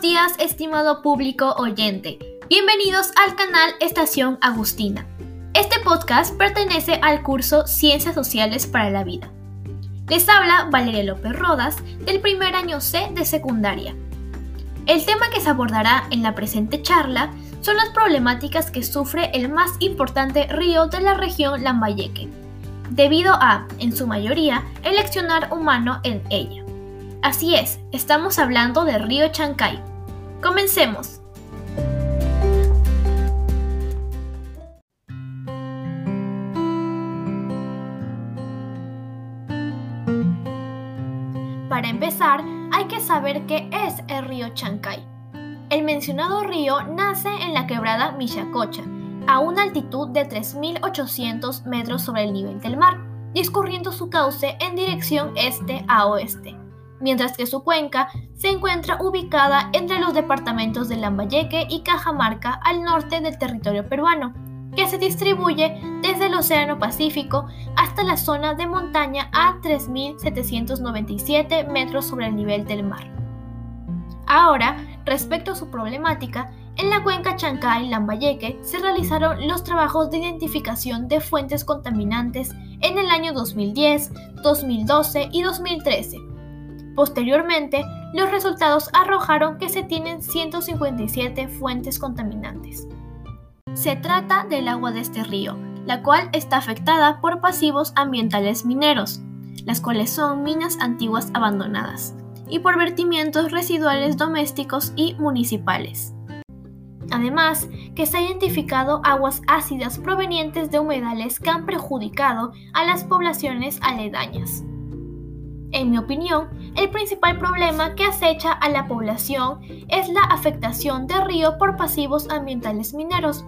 días, estimado público oyente. Bienvenidos al canal Estación Agustina. Este podcast pertenece al curso Ciencias Sociales para la Vida. Les habla Valeria López Rodas del primer año C de secundaria. El tema que se abordará en la presente charla son las problemáticas que sufre el más importante río de la región Lambayeque, debido a, en su mayoría, el accionar humano en ella. Así es, estamos hablando del río Chancay. Comencemos. Para empezar, hay que saber qué es el río Chancay. El mencionado río nace en la quebrada Michacocha, a una altitud de 3.800 metros sobre el nivel del mar, discurriendo su cauce en dirección este a oeste mientras que su cuenca se encuentra ubicada entre los departamentos de Lambayeque y Cajamarca al norte del territorio peruano, que se distribuye desde el Océano Pacífico hasta la zona de montaña a 3.797 metros sobre el nivel del mar. Ahora, respecto a su problemática, en la cuenca Chancay-Lambayeque se realizaron los trabajos de identificación de fuentes contaminantes en el año 2010, 2012 y 2013 Posteriormente, los resultados arrojaron que se tienen 157 fuentes contaminantes. Se trata del agua de este río, la cual está afectada por pasivos ambientales mineros, las cuales son minas antiguas abandonadas, y por vertimientos residuales domésticos y municipales. Además, que se ha identificado aguas ácidas provenientes de humedales que han perjudicado a las poblaciones aledañas. En mi opinión, el principal problema que acecha a la población es la afectación del río por pasivos ambientales mineros,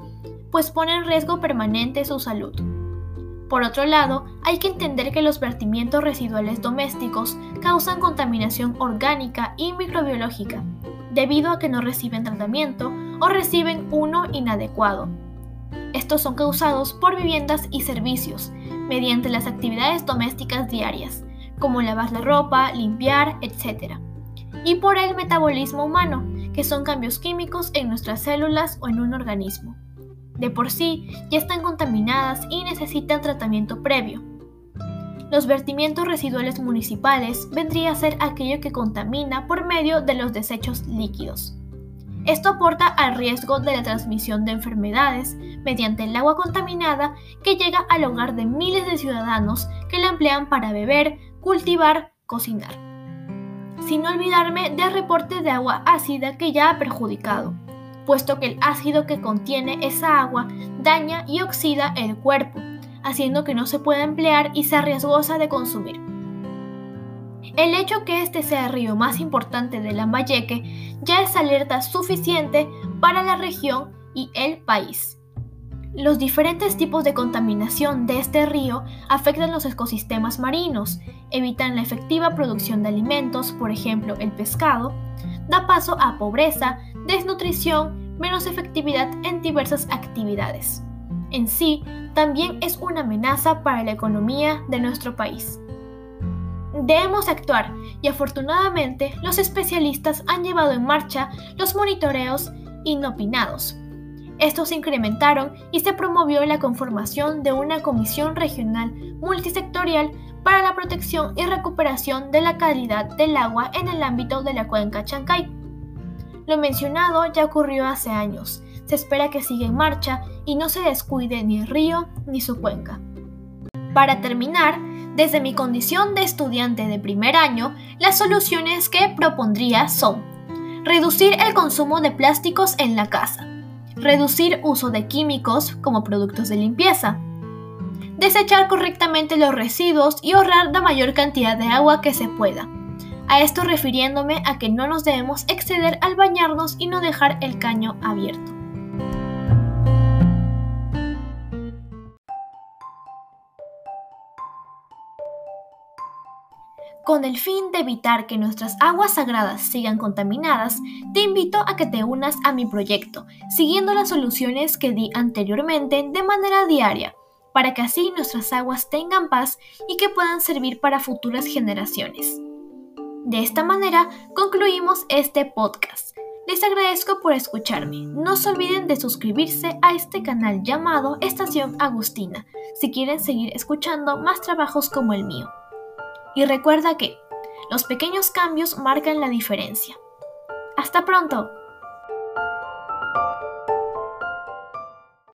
pues pone en riesgo permanente su salud. Por otro lado, hay que entender que los vertimientos residuales domésticos causan contaminación orgánica y microbiológica, debido a que no reciben tratamiento o reciben uno inadecuado. Estos son causados por viviendas y servicios, mediante las actividades domésticas diarias, como lavar la ropa, limpiar, etc. Y por el metabolismo humano, que son cambios químicos en nuestras células o en un organismo. De por sí, ya están contaminadas y necesitan tratamiento previo. Los vertimientos residuales municipales vendría a ser aquello que contamina por medio de los desechos líquidos. Esto aporta al riesgo de la transmisión de enfermedades mediante el agua contaminada que llega al hogar de miles de ciudadanos que la emplean para beber, cultivar, cocinar. Sin olvidarme del reporte de agua ácida que ya ha perjudicado, puesto que el ácido que contiene esa agua daña y oxida el cuerpo, haciendo que no se pueda emplear y sea riesgosa de consumir. El hecho que este sea el río más importante de Lambayeque ya es alerta suficiente para la región y el país. Los diferentes tipos de contaminación de este río afectan los ecosistemas marinos, evitan la efectiva producción de alimentos, por ejemplo el pescado, da paso a pobreza, desnutrición, menos efectividad en diversas actividades. En sí, también es una amenaza para la economía de nuestro país. Debemos actuar y afortunadamente los especialistas han llevado en marcha los monitoreos inopinados estos se incrementaron y se promovió la conformación de una comisión regional multisectorial para la protección y recuperación de la calidad del agua en el ámbito de la cuenca Chancay. Lo mencionado ya ocurrió hace años. Se espera que siga en marcha y no se descuide ni el río ni su cuenca. Para terminar, desde mi condición de estudiante de primer año, las soluciones que propondría son reducir el consumo de plásticos en la casa, reducir uso de químicos como productos de limpieza, desechar correctamente los residuos y ahorrar la mayor cantidad de agua que se pueda. A esto refiriéndome a que no nos debemos exceder al bañarnos y no dejar el caño abierto. Con el fin de evitar que nuestras aguas sagradas sigan contaminadas, te invito a que te unas a mi proyecto, siguiendo las soluciones que di anteriormente de manera diaria, para que así nuestras aguas tengan paz y que puedan servir para futuras generaciones. De esta manera concluimos este podcast. Les agradezco por escucharme. No se olviden de suscribirse a este canal llamado Estación Agustina si quieren seguir escuchando más trabajos como el mío. Y recuerda que los pequeños cambios marcan la diferencia. ¡Hasta pronto!